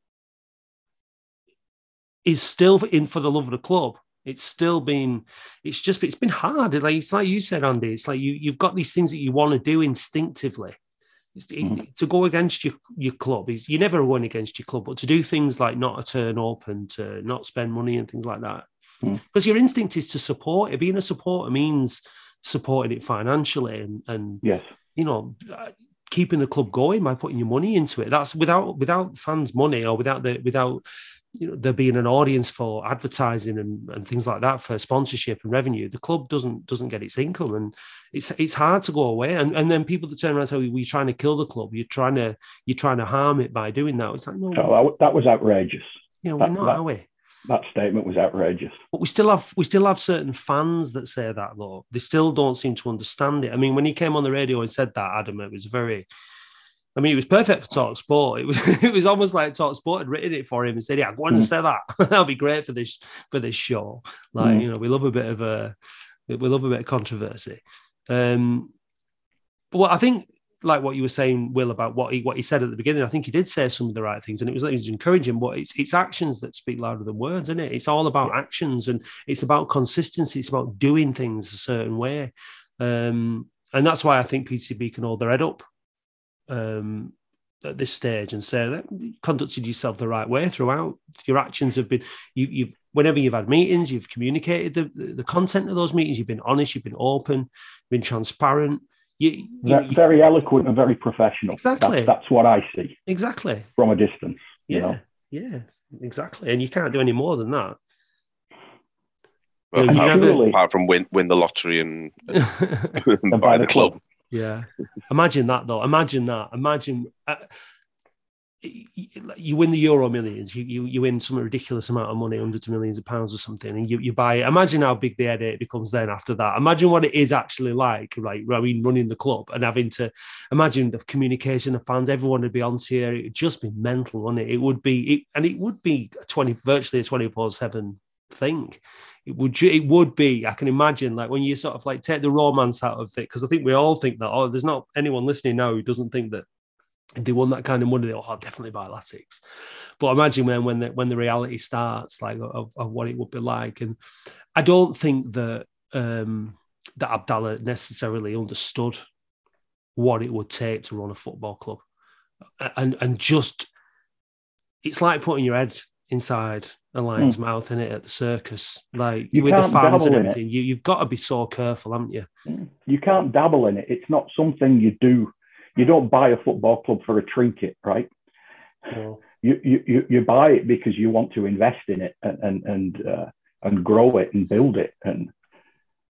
S1: is still in for the love of the club. It's still been, it's just, it's been hard. Like it's like you said, Andy. It's like you you've got these things that you want to do instinctively. Mm. To go against your, your club is you're never going against your club, but to do things like not a turn open, to not spend money and things like that, mm. because your instinct is to support it. Being a supporter means supporting it financially and and
S3: yes,
S1: you know, uh, keeping the club going by putting your money into it. That's without without fans' money or without the without you know there being an audience for advertising and, and things like that for sponsorship and revenue the club doesn't doesn't get its income and it's it's hard to go away. And, and then people that turn around and say we're trying to kill the club. You're trying to you're trying to harm it by doing that. It's like no.
S3: Oh, that was outrageous.
S1: You know we're not
S3: that,
S1: are we
S3: that statement was outrageous
S1: but we still have we still have certain fans that say that though they still don't seem to understand it i mean when he came on the radio and said that adam it was very I mean, it was perfect for Talk Sport. It was it was almost like Talk Sport had written it for him and said, "Yeah, go on mm. and say that. That'll be great for this for this show." Like mm. you know, we love a bit of a we love a bit of controversy. Um, but what I think, like what you were saying, Will, about what he what he said at the beginning, I think he did say some of the right things, and it was, it was encouraging. But it's it's actions that speak louder than words, isn't it? It's all about actions, and it's about consistency. It's about doing things a certain way. Um, and that's why I think PTB can hold their head up um, at this stage and say that you conducted yourself the right way throughout. Your actions have been you, have whenever you've had meetings, you've communicated the, the content of those meetings. You've been honest, you've been open, you've been transparent. You,
S3: you, very eloquent and very professional.
S1: Exactly.
S3: That's, that's, what I see.
S1: Exactly.
S3: From a distance.
S1: Yeah.
S3: Know?
S1: Yeah. Exactly. And you can't do any more than that.
S2: Well, apart, never... apart, from win, win the lottery and, and buy the club. club.
S1: Yeah. Imagine that though. Imagine that. Imagine uh, you win the Euro Millions. You, you you win some ridiculous amount of money, hundreds of millions of pounds or something, and you, you buy it. Imagine how big the headache becomes then after that. Imagine what it is actually like, right? I mean, running the club and having to imagine the communication of fans. Everyone would be on here. It'd just be mental, wouldn't it? It would be, it, and it would be twenty virtually a twenty four seven thing it would it would be i can imagine like when you sort of like take the romance out of it because i think we all think that oh there's not anyone listening now who doesn't think that if they won that kind of money they'll oh, definitely buy latics but imagine when when the, when the reality starts like of, of what it would be like and i don't think that um that abdallah necessarily understood what it would take to run a football club and and just it's like putting your head inside a lion's mm. mouth in it at the circus, like you with the fans and everything. You, you've got to be so careful, haven't you?
S3: Hmm. You can't dabble in it. It's not something you do. You don't buy a football club for a trinket, right? No. You, you you buy it because you want to invest in it and and and, uh, and grow it and build it and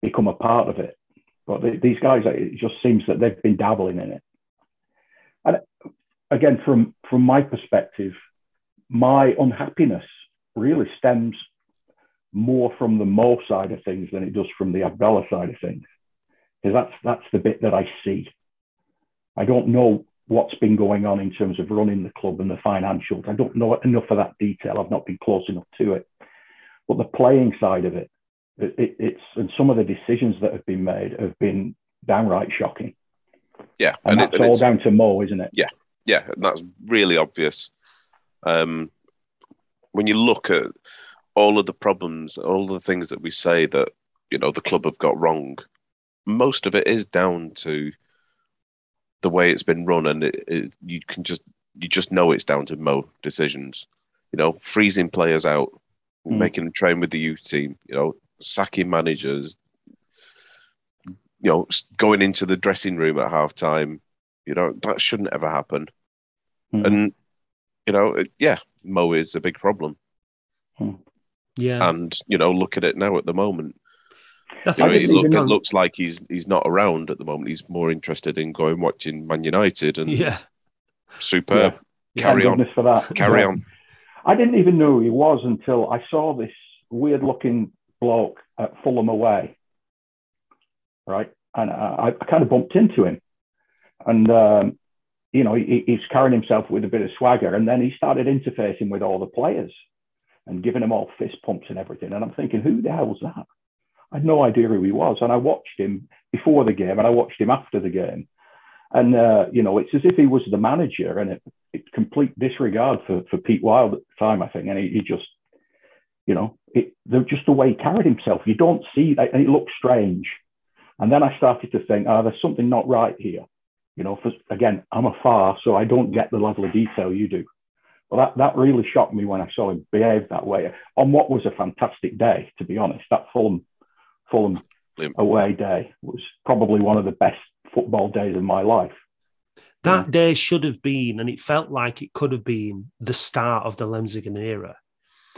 S3: become a part of it. But these guys, it just seems that they've been dabbling in it. And again, from from my perspective, my unhappiness really stems more from the Mo side of things than it does from the Abdallah side of things. Because that's that's the bit that I see. I don't know what's been going on in terms of running the club and the financials. I don't know enough of that detail. I've not been close enough to it. But the playing side of it, it, it it's and some of the decisions that have been made have been downright shocking.
S2: Yeah,
S3: and, and that's it, and all down to Mo, isn't it?
S2: Yeah, yeah, and that's really obvious. Um, when you look at all of the problems, all of the things that we say that you know the club have got wrong, most of it is down to the way it's been run, and it, it, you can just you just know it's down to Mo decisions. You know, freezing players out, mm. making them train with the youth team. You know, sacking managers. You know, going into the dressing room at half time. You know, that shouldn't ever happen. Mm. And you know, it, yeah, Mo is a big problem.
S3: Hmm.
S1: Yeah,
S2: and you know, look at it now at the moment. You know, it, look, it looks like he's he's not around at the moment. He's more interested in going watching Man United and
S1: yeah,
S2: superb. Yeah. Carry on
S3: for that.
S2: Carry on.
S3: I didn't even know who he was until I saw this weird looking bloke at Fulham away, right? And I, I kind of bumped into him, and um, you know he, he's carrying himself with a bit of swagger, and then he started interfacing with all the players and giving them all fist pumps and everything. And I'm thinking, who the hell's that? I had no idea who he was. And I watched him before the game and I watched him after the game. And, uh, you know, it's as if he was the manager and it, it complete disregard for, for Pete Wild at the time, I think. And he, he just, you know, it, just the way he carried himself, you don't see that. And it looked strange. And then I started to think, oh, there's something not right here. You know, for, again, I'm a far, so I don't get the level of detail you do. Well, that, that really shocked me when I saw him behave that way on what was a fantastic day, to be honest. That Fulham Fulham away day was probably one of the best football days of my life.
S1: That yeah. day should have been, and it felt like it could have been the start of the Lemsagam era.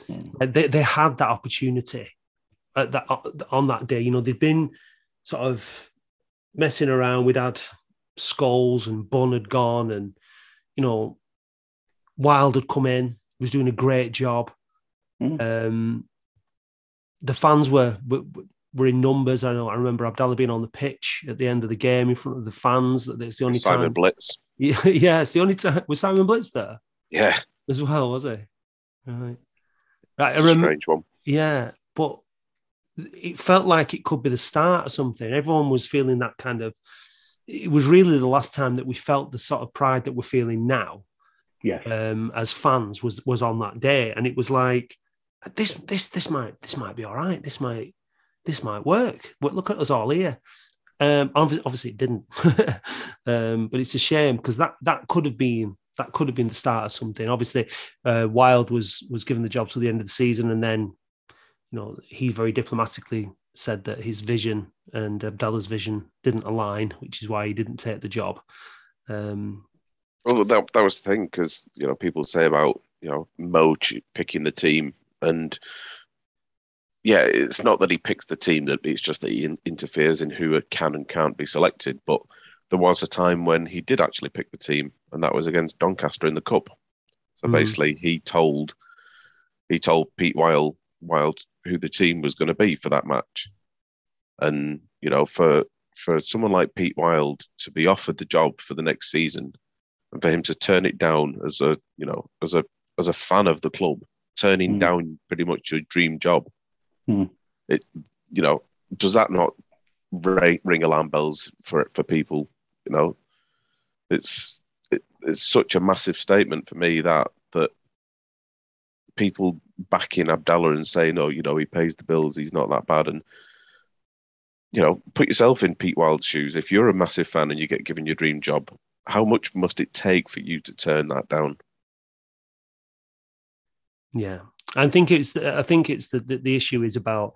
S1: Mm. They, they had that opportunity at that, on that day. You know, they'd been sort of messing around. We'd had Scholes and Bunn had gone, and you know, Wild had come in, was doing a great job. Mm. Um, the fans were, were were in numbers. I know I remember Abdallah being on the pitch at the end of the game in front of the fans. That it's the only time.
S2: Simon
S1: time.
S2: Blitz.
S1: Yeah, yeah, it's the only time. Was Simon Blitz there?
S2: Yeah,
S1: as well, was he? Right. Right.
S2: I remember, strange one.
S1: Yeah, but it felt like it could be the start of something. Everyone was feeling that kind of. It was really the last time that we felt the sort of pride that we're feeling now.
S3: Yeah.
S1: Um, as fans was was on that day, and it was like this this this might this might be all right. This might this might work. But look at us all here. Um, obviously, it didn't, um, but it's a shame because that that could have been that could have been the start of something. Obviously, uh, Wild was was given the job till the end of the season, and then you know he very diplomatically said that his vision and Abdallah's vision didn't align, which is why he didn't take the job. Um,
S2: well, that that was the thing because you know people say about you know Mo picking the team and yeah, it's not that he picks the team; that it's just that he in, interferes in who can and can't be selected. But there was a time when he did actually pick the team, and that was against Doncaster in the cup. So mm. basically, he told he told Pete Wild Wild who the team was going to be for that match, and you know, for for someone like Pete Wild to be offered the job for the next season, and for him to turn it down as a you know as a as a fan of the club, turning mm. down pretty much a dream job
S3: Hmm.
S2: It, you know, does that not ring, ring alarm bells for for people? You know, it's it, it's such a massive statement for me that that people backing Abdallah and saying, "Oh, you know, he pays the bills. He's not that bad." And you know, put yourself in Pete Wild's shoes. If you're a massive fan and you get given your dream job, how much must it take for you to turn that down?
S1: Yeah, I think it's I think it's the the, the issue is about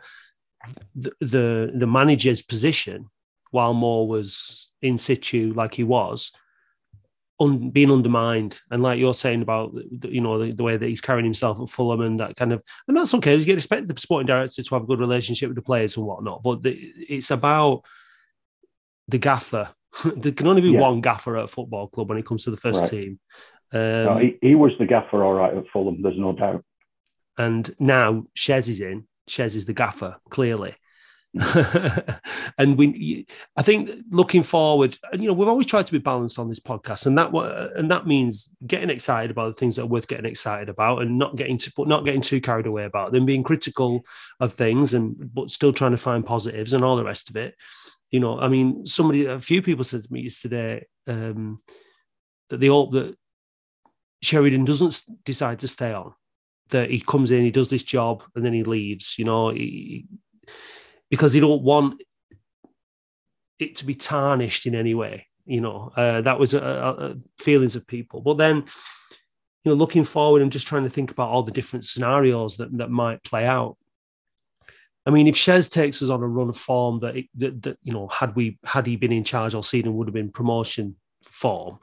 S1: the, the, the manager's position while Moore was in situ like he was. Un, being undermined, and like you're saying about you know the, the, way that he's carrying himself at Fulham and that kind of, and that's okay. You get expect the sporting director to have a good relationship with the players and whatnot, but the, it's about the gaffer. there can only be yeah. one gaffer at a football club when it comes to the first right. team. Um,
S3: no, he, he was the gaffer, all right, at Fulham. There's no doubt.
S1: And now Shez is in. Shez is the gaffer, clearly. and we, I think, looking forward, and you know, we've always tried to be balanced on this podcast, and that and that means getting excited about the things that are worth getting excited about, and not getting to, but not getting too carried away about them, being critical of things, and but still trying to find positives and all the rest of it. You know, I mean, somebody, a few people said to me yesterday um, that they hope that Sheridan doesn't decide to stay on. That he comes in, he does this job, and then he leaves. You know, he, because he don't want it to be tarnished in any way. You know, uh, that was a, feelings of people. But then, you know, looking forward, I'm just trying to think about all the different scenarios that that might play out. I mean, if Shez takes us on a run of form that, it, that, that, you know, had we had he been in charge all season, would have been promotion form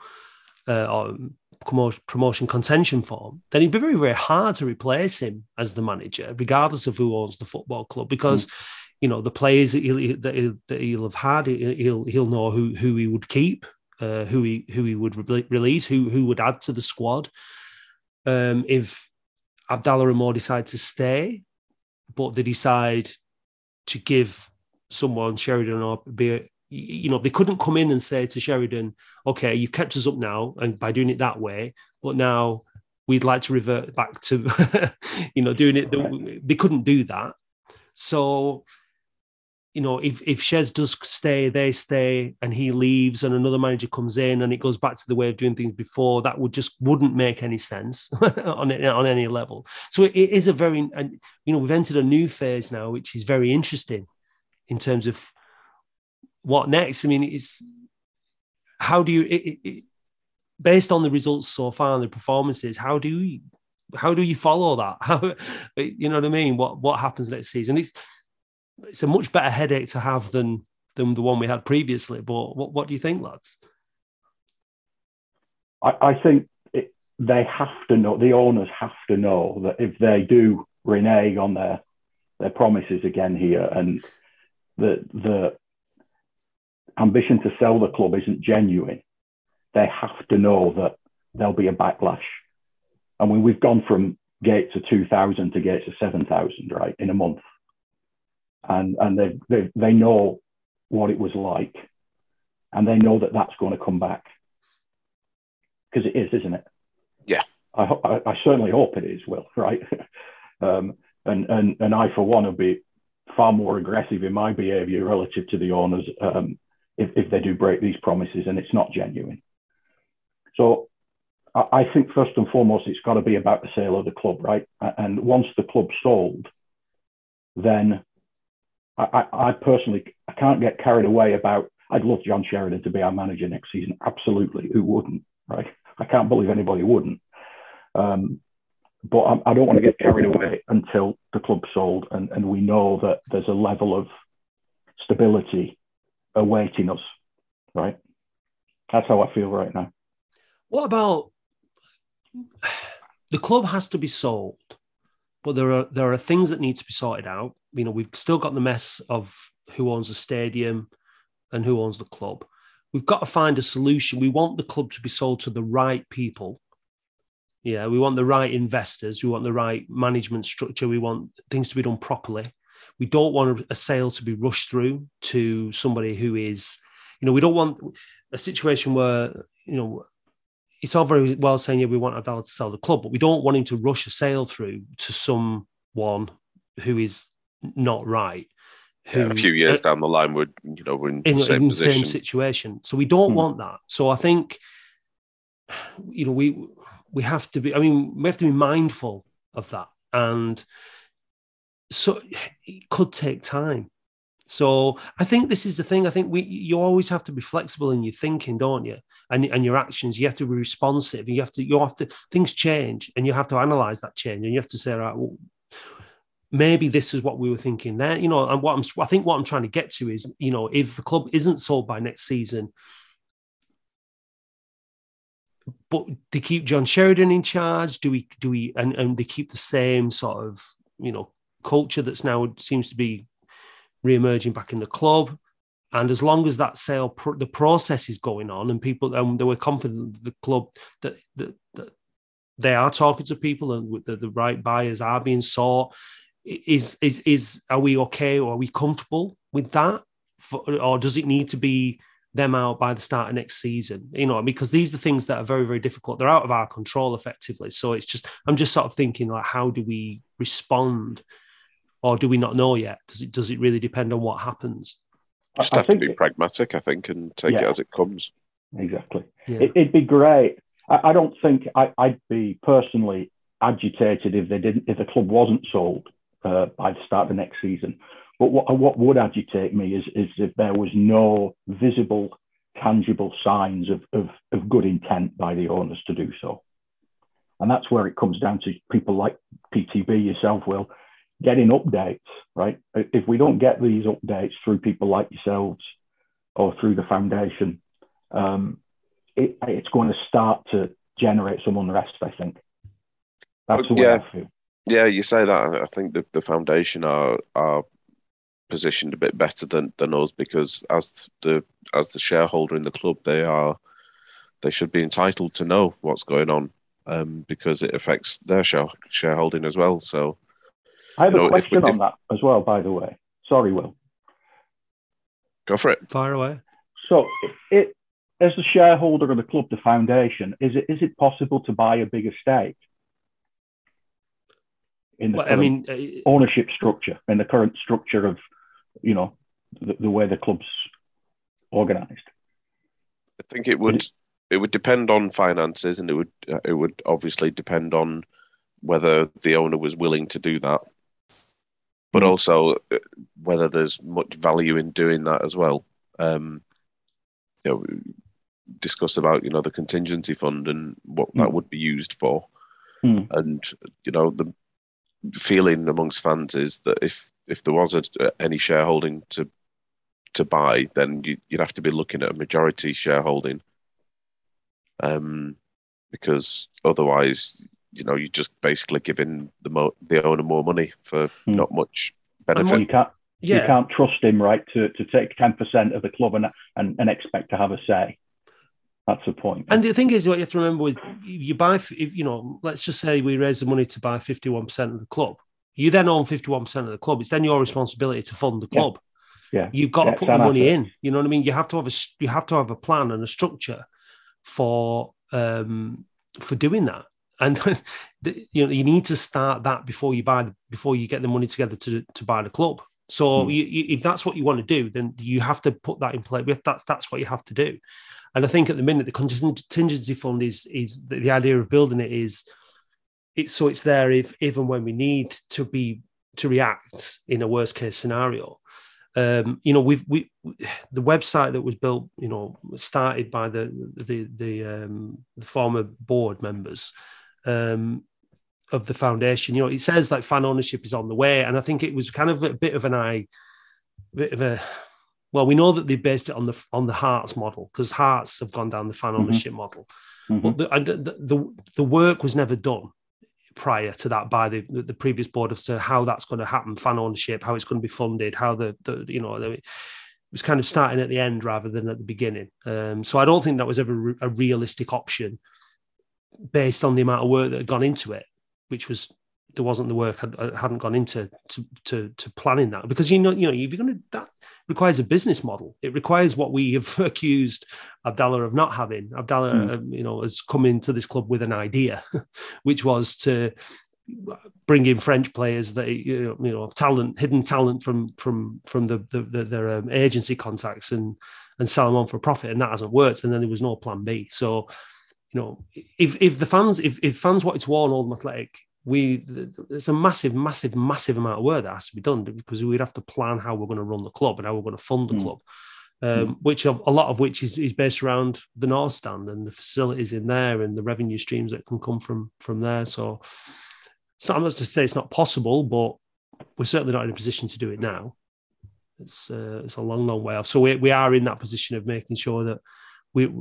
S1: uh, or promotion, contention form, then it'd be very very hard to replace him as the manager, regardless of who owns the football club, because. Mm you know the players that he'll, that he'll, that he'll have had. He'll he'll know who who he would keep, uh, who he who he would re- release, who who would add to the squad. Um, if Abdallah and Mo decide to stay, but they decide to give someone Sheridan or be you know they couldn't come in and say to Sheridan, okay, you kept us up now, and by doing it that way, but now we'd like to revert back to you know doing it. They couldn't do that, so you know, if if Shez does stay, they stay, and he leaves, and another manager comes in, and it goes back to the way of doing things before, that would just wouldn't make any sense on on any level. So it, it is a very, and you know, we've entered a new phase now, which is very interesting in terms of what next. I mean, it's how do you, it, it, based on the results so far and the performances, how do you how do you follow that? How you know what I mean? What what happens next season? It's it's a much better headache to have than than the one we had previously. But what what do you think, lads?
S3: I, I think it, they have to know. The owners have to know that if they do renege on their their promises again here, and the the ambition to sell the club isn't genuine, they have to know that there'll be a backlash. I mean, we've gone from gates of 2,000 to gates of 7,000, right, in a month and and they they they know what it was like, and they know that that's going to come back because it is, isn't it?
S2: Yeah.
S3: I, I, I certainly hope it is. Will right, um, and and and I for one will be far more aggressive in my behaviour relative to the owners um, if if they do break these promises and it's not genuine. So I think first and foremost, it's got to be about the sale of the club, right? And once the club's sold, then I, I, personally I can't get carried away about. I'd love John Sheridan to be our manager next season. Absolutely, who wouldn't? Right? I can't believe anybody wouldn't. Um, but I, I, don't want to get carried away until the club's sold and, and we know that there's a level of stability awaiting us. Right? That's how I feel right now.
S1: What about the club has to be sold, but there are there are things that need to be sorted out you know, we've still got the mess of who owns the stadium and who owns the club. We've got to find a solution. We want the club to be sold to the right people. Yeah, we want the right investors. We want the right management structure. We want things to be done properly. We don't want a sale to be rushed through to somebody who is, you know, we don't want a situation where, you know, it's all very well saying, yeah, we want Abdallah to sell the club, but we don't want him to rush a sale through to someone who is not right.
S2: Who, yeah, a few years uh, down the line would you know we're in,
S1: in
S2: the same,
S1: in same situation. So we don't hmm. want that. So I think you know we we have to be. I mean, we have to be mindful of that, and so it could take time. So I think this is the thing. I think we you always have to be flexible in your thinking, don't you? And and your actions. You have to be responsive. You have to you have to things change, and you have to analyze that change, and you have to say, right, well, maybe this is what we were thinking there. You know, and what I'm, I think what I'm trying to get to is, you know, if the club isn't sold by next season, but they keep John Sheridan in charge, do we, do we, and, and they keep the same sort of, you know, culture that's now seems to be re-emerging back in the club. And as long as that sale, the process is going on, and people, and they were confident the club that, that, that they are talking to people and the, the right buyers are being sought is is is are we okay or are we comfortable with that? For, or does it need to be them out by the start of next season? You know because these are things that are very very difficult. They're out of our control effectively. So it's just i'm just sort of thinking like how do we respond or do we not know yet does it does it really depend on what happens
S2: just have to be pragmatic i think and take yeah, it as it comes
S3: exactly yeah. it, would be great I, I don't think I, would be personally agitated if they didn't if the club wasn't sold uh, by the start of the next season. But what, what would agitate me is, is if there was no visible, tangible signs of, of, of good intent by the owners to do so. And that's where it comes down to people like PTB, yourself, Will, getting updates, right? If we don't get these updates through people like yourselves or through the foundation, um, it, it's going to start to generate some unrest, I think. That's the way
S2: yeah.
S3: I feel.
S2: Yeah, you say that. I think the, the foundation are are positioned a bit better than, than us because as the as the shareholder in the club, they are they should be entitled to know what's going on um, because it affects their share, shareholding as well. So,
S3: I have a know, question if, on if, that as well. By the way, sorry, Will.
S2: Go for it.
S1: Fire away.
S3: So, it, as the shareholder of the club, the foundation, is it is it possible to buy a bigger stake? in the well, I mean, uh, ownership structure and the current structure of, you know, the, the way the club's organised.
S2: I think it would it would depend on finances, and it would it would obviously depend on whether the owner was willing to do that, but mm. also uh, whether there's much value in doing that as well. Um, you know, discuss about you know the contingency fund and what mm. that would be used for, mm. and you know the feeling amongst fans is that if if there was a, any shareholding to to buy, then you, would have to be looking at a majority shareholding, um, because otherwise, you know, you're just basically giving the mo- the owner more money for hmm. not much benefit.
S3: You can't, yeah. you can't trust him, right, to, to take ten percent of the club and, and and expect to have a say. That's the point.
S1: And the thing is, what you have to remember with you buy, if you know, let's just say we raise the money to buy 51% of the club. You then own 51% of the club. It's then your responsibility to fund the club.
S3: Yeah. yeah.
S1: You've got
S3: yeah,
S1: to put the money in. You know what I mean? You have to have a you have to have a plan and a structure for um for doing that. And you know you need to start that before you buy before you get the money together to to buy the club. So mm. you, you, if that's what you want to do, then you have to put that in play. That's that's what you have to do. And I think at the minute the contingency fund is is the, the idea of building it is it's so it's there if even when we need to be to react in a worst case scenario. Um, you know, we've we the website that was built, you know, started by the the the, um, the former board members um, of the foundation. You know, it says like fan ownership is on the way, and I think it was kind of a bit of an eye, bit of a well, we know that they based it on the on the Hearts model because Hearts have gone down the fan mm-hmm. ownership mm-hmm. model, mm-hmm. but the, the, the the work was never done prior to that by the the previous board as to how that's going to happen, fan ownership, how it's going to be funded, how the, the you know the, it was kind of starting at the end rather than at the beginning. Um, so I don't think that was ever a realistic option based on the amount of work that had gone into it, which was there wasn't the work had, hadn't gone into to, to, to planning that. Because you know you know if you're going to that requires a business model. It requires what we have accused Abdallah of not having. Abdallah mm. you know has come into this club with an idea which was to bring in French players that you know talent hidden talent from from from the, the, the their um, agency contacts and and sell them on for profit. And that hasn't worked. And then there was no plan B. So you know if if the fans if, if fans wanted to own Oldham Athletic we there's a massive, massive, massive amount of work that has to be done because we'd have to plan how we're going to run the club and how we're going to fund the mm. club. Um, mm. which of, a lot of which is, is based around the North Stand and the facilities in there and the revenue streams that can come from from there. So it's not much to say it's not possible, but we're certainly not in a position to do it now. It's uh, it's a long, long way off. So we, we are in that position of making sure that we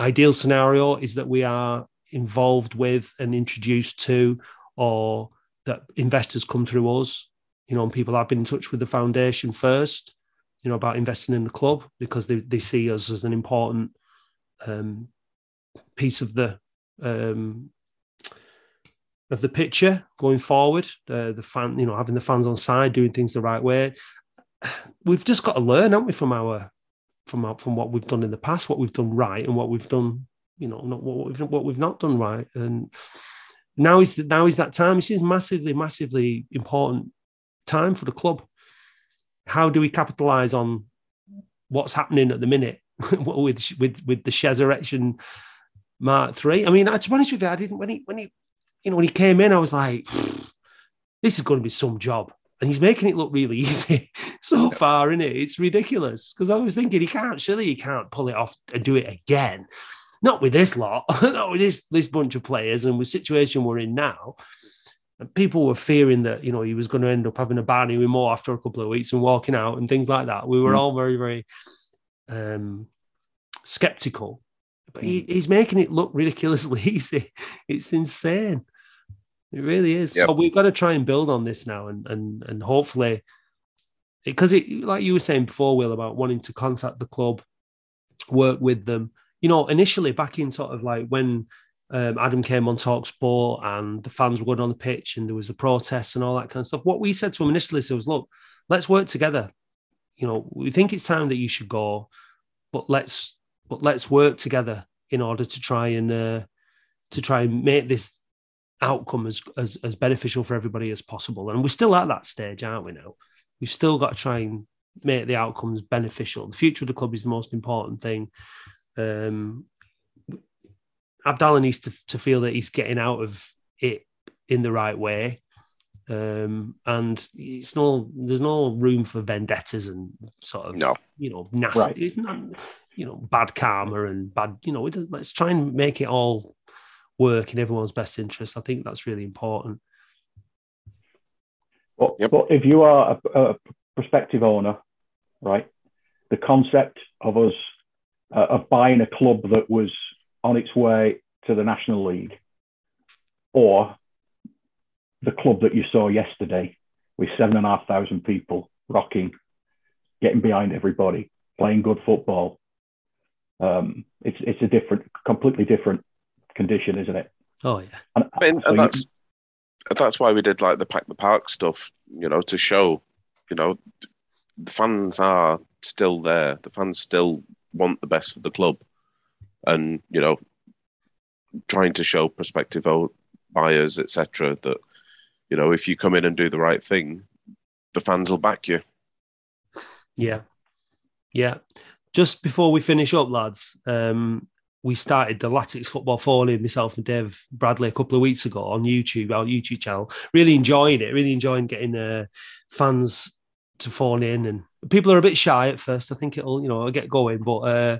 S1: ideal scenario is that we are involved with and introduced to, or that investors come through us. You know, and people have been in touch with the foundation first, you know, about investing in the club because they, they see us as an important um, piece of the um, of the picture going forward. Uh, the fan, you know, having the fans on side, doing things the right way. We've just got to learn, haven't we, from our from from what we've done in the past, what we've done right, and what we've done you know, not what we've what we've not done right. And now is now is that time. This is massively, massively important time for the club. How do we capitalize on what's happening at the minute with with with the Resurrection Mark Three. I mean, to be honest with you, I didn't when he when he you know when he came in, I was like, this is going to be some job. And he's making it look really easy so far, isn't it? It's ridiculous. Because I was thinking he can't, surely he can't pull it off and do it again. Not with this lot, not with this this bunch of players and with the situation we're in now. And people were fearing that, you know, he was going to end up having a Barney with more after a couple of weeks and walking out and things like that. We were mm. all very, very um, skeptical. But he, he's making it look ridiculously easy. It's insane. It really is. Yep. So we've got to try and build on this now, and and and hopefully, because it, like you were saying before, Will, about wanting to contact the club, work with them. You know, initially back in sort of like when um, Adam came on Talk Sport and the fans were going on the pitch and there was the protests and all that kind of stuff. What we said to him initially was, look, let's work together. You know, we think it's time that you should go, but let's but let's work together in order to try and uh, to try and make this outcome as, as as beneficial for everybody as possible. And we're still at that stage, aren't we? Now we've still got to try and make the outcomes beneficial. The future of the club is the most important thing. Um, Abdallah needs to, to feel that he's getting out of it in the right way. Um, and it's no, there's no room for vendettas and sort of, no. you know, nasty, right. not, you know, bad karma and bad, you know, let's try and make it all work in everyone's best interest. I think that's really important.
S3: But, yep. but if you are a, a, prospective owner, right, the concept of us uh, of buying a club that was on its way to the National League, or the club that you saw yesterday with seven and a half thousand people rocking, getting behind everybody, playing good football. Um, it's it's a different, completely different condition, isn't it?
S1: Oh yeah,
S2: and, I mean, so and that's you, that's why we did like the pack the park stuff, you know, to show, you know, the fans are still there. The fans still want the best for the club, and you know, trying to show prospective buyers, etc., that you know, if you come in and do the right thing, the fans will back you.
S1: Yeah, yeah. Just before we finish up, lads, um, we started the Latics Football Foley, myself and Dave Bradley, a couple of weeks ago on YouTube, our YouTube channel. Really enjoying it, really enjoying getting uh, fans to phone in. And people are a bit shy at first. I think it'll, you know, get going. But, uh,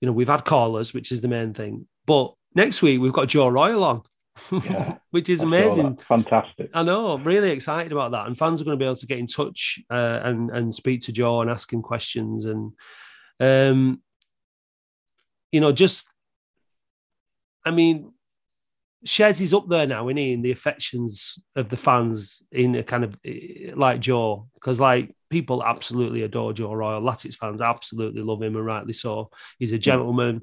S1: you know, we've had callers, which is the main thing. But next week, we've got Joe Royle on. Yeah, which is amazing.
S3: Fantastic.
S1: I know. I'm really excited about that. And fans are going to be able to get in touch uh, and and speak to Joe and ask him questions. And um, you know, just, I mean, Shez is up there now, isn't he, in the affections of the fans in a kind of like Joe, because like people absolutely adore Joe Royle. Latics fans absolutely love him, and rightly so. He's a gentleman,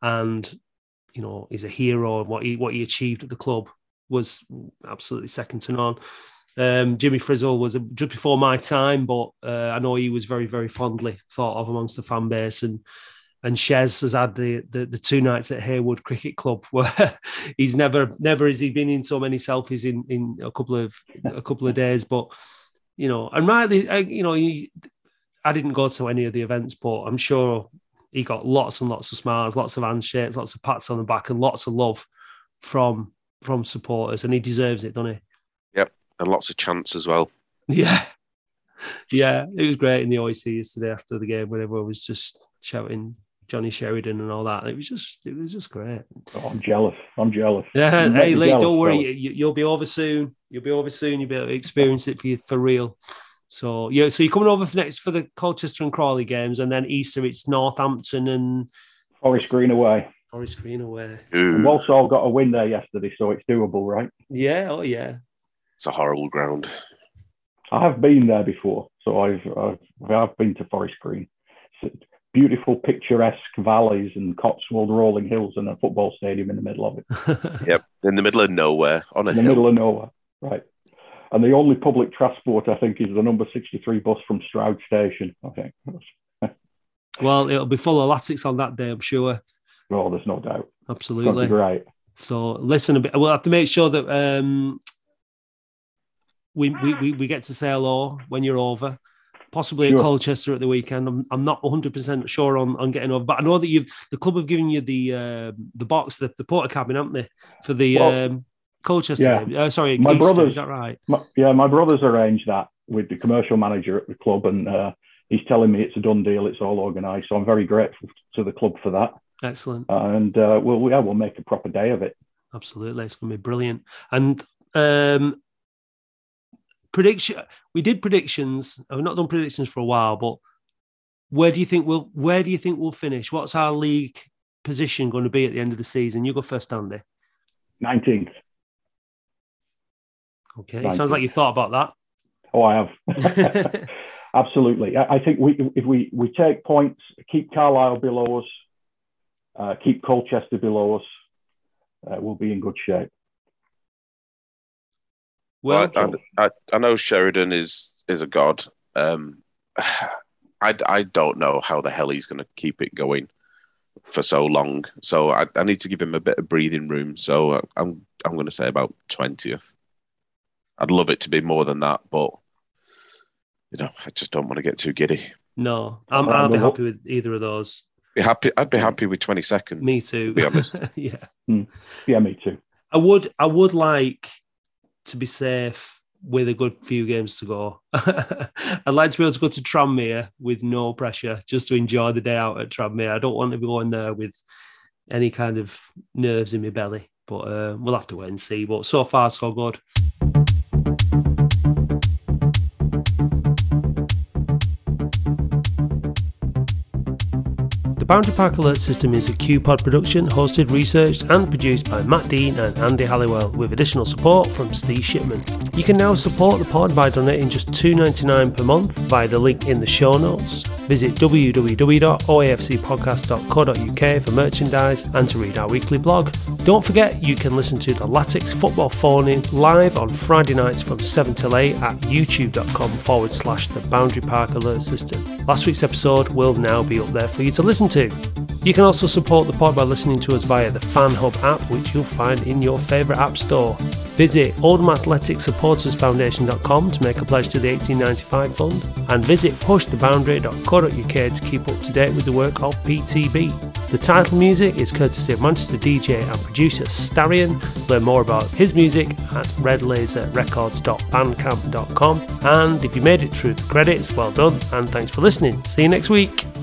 S1: and you know he's a hero. And what he what he achieved at the club was absolutely second to none. Um, Jimmy Frizzell was just before my time, but uh, I know he was very, very fondly thought of amongst the fan base, and and Shez has had the, the, the two nights at Heywood Cricket Club where he's never never has he been in so many selfies in in a couple of a couple of days. But you know, and rightly, I, you know, he, I didn't go to any of the events, but I'm sure he got lots and lots of smiles, lots of handshakes, lots of pats on the back, and lots of love from from supporters, and he deserves it, doesn't he?
S2: Yep, and lots of chants as well.
S1: Yeah, yeah, it was great in the OEC yesterday after the game when everyone was just shouting Johnny Sheridan and all that. It was just, it was just great.
S3: Oh, I'm jealous. I'm jealous.
S1: Yeah. hey, Lee, don't worry. You, will be over soon. You'll be over soon. You'll be able to experience it for, for real. So yeah, so you're coming over for next for the Colchester and Crawley games, and then Easter it's Northampton and
S3: Forest Green away.
S1: Forest Green away.
S3: Walsall got a win there yesterday, so it's doable, right?
S1: Yeah. Oh yeah.
S2: It's a horrible ground.
S3: I have been there before, so I've I've, I've been to Forest Green beautiful, picturesque valleys and Cotswold rolling hills and a football stadium in the middle of
S2: it. yep, in the middle of nowhere, on a
S3: in the middle of nowhere, right. And the only public transport, I think, is the number 63 bus from Stroud Station, I think.
S1: well, it'll be full of Latics on that day, I'm sure.
S3: Oh, there's no doubt.
S1: Absolutely.
S3: Right.
S1: So listen a bit. We'll have to make sure that um, we, we, we, we get to say hello when you're over possibly
S3: Sure.
S1: at Colchester at the weekend. I'm, I'm not 100 percent sure on, on getting over, but I know that you've the club have given you the uh, the box, the, the porter cabin, haven't they, for the
S3: Well,
S1: um, Colchester?
S3: yeah.
S1: Uh, sorry,
S3: My
S1: Easter,
S3: brothers-
S1: is that right?
S3: My, yeah, my brother's arranged that with the commercial manager at the club, and uh, he's telling me it's a done deal. It's all organised, so I'm very grateful to the club for that.
S1: Excellent.
S3: And uh, we'll yeah, we'll make a proper day of it.
S1: Absolutely, it's going to be brilliant. And um, prediction, we did predictions. I've not done predictions for a while, but where do you think we'll where do you think we'll finish? What's our league position going to be at the end of the season? You go first, Andy.
S3: Nineteenth.
S1: Okay, it
S3: Right.
S1: sounds like you thought about that.
S3: Oh, I have. Absolutely. I, I think we if we we take points, keep Carlisle below us, uh, keep Colchester below us, uh, we'll be in good shape.
S1: Well,
S2: I, I, I know Sheridan is is a god. Um, I, I don't know how the hell he's going to keep it going for so long. So I, I need to give him a bit of breathing room. So uh, I'm I'm going to say about twentieth. I'd love it to be more than that, but you know I just don't want to get too giddy.
S1: no, I'm, I'll be happy with either of those.
S2: Be happy. I'd be happy with twenty second.
S1: Me too.
S2: be honest.
S1: yeah.
S3: Yeah, me too.
S1: I would I would like to be safe with a good few games to go. I'd like to be able to go to Tranmere with no pressure, just to enjoy the day out at Tranmere. I don't want to be going there with any kind of nerves in my belly, but uh, we'll have to wait and see. But so far, so good. Park Alert System is a QPod production, hosted, researched, and produced by Matt Dean and Andy Halliwell, with additional support from Steve Shipman. You can now support the pod by donating just $2.99 per month via the link in the show notes. Visit www.oafcpodcast.co.uk for merchandise and to read our weekly blog. Don't forget you can listen to the Latics Football Phone live on Friday nights from 7 till 8 at youtube.com forward slash the Boundary Park Alert System. Last week's episode will now be up there for you to listen to. You can also support the pod by listening to us via the Fan Hub app, which you'll find in your favourite app store. Visit OldhamAthleticsSupportersFoundation.com to make a pledge to the 1895 fund, and visit pushtheboundary.co.uk to keep up to date with the work of PTB. The title music is courtesy of Manchester DJ and producer Starion. Learn more about his music at redlaserrecords.bandcamp.com. And if you made it through the credits, well done, and thanks for listening. See you next week.